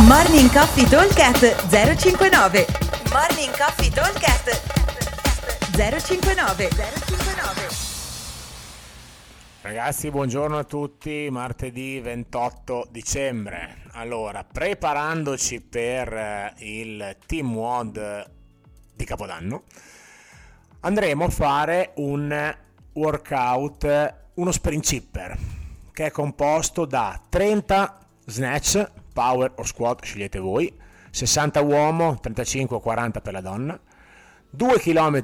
Morning Coffee Talkcast 059 Morning Coffee Talkcast 059 059 Ragazzi, buongiorno a tutti, martedì 28 dicembre. Allora, preparandoci per eh, il Team WOD di Capodanno, andremo a fare un workout, uno sprint chipper, che è composto da 30 snatch, power o squat, scegliete voi, 60 uomo, 35 o 40 per la donna, 2 km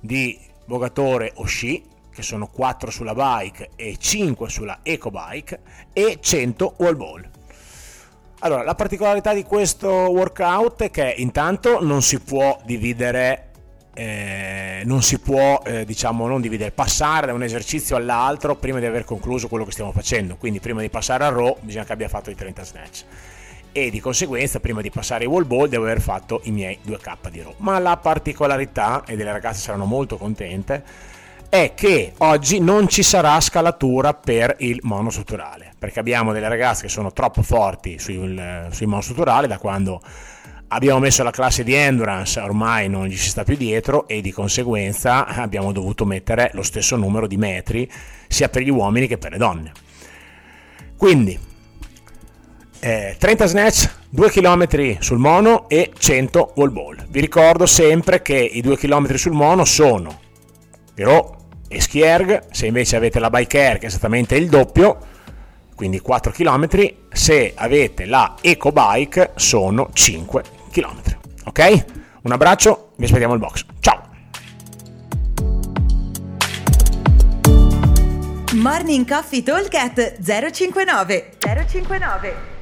di vogatore o sci, che sono 4 sulla bike e 5 sulla eco bike, e 100 wall ball. Allora, la particolarità di questo workout è che intanto non si può dividere eh, non si può eh, diciamo non dividere. Passare da un esercizio all'altro prima di aver concluso quello che stiamo facendo. Quindi prima di passare al row bisogna che abbia fatto i 30 snatch. E di conseguenza prima di passare ai wall ball devo aver fatto i miei 2k di row ma la particolarità e delle ragazze saranno molto contente è che oggi non ci sarà scalatura per il monostrutturale perché abbiamo delle ragazze che sono troppo forti sul, sui monostrutturali da quando abbiamo messo la classe di endurance, ormai non gli si sta più dietro e di conseguenza abbiamo dovuto mettere lo stesso numero di metri sia per gli uomini che per le donne. Quindi eh, 30 snatch, 2 km sul mono e 100 wall ball. Vi ricordo sempre che i 2 km sul mono sono però e skierg, se invece avete la bike air che è esattamente il doppio, quindi 4 km, se avete la eco bike sono 5 km. Ok? Un abbraccio, vi aspettiamo al box. Ciao! Morning Coffee Talk 059 059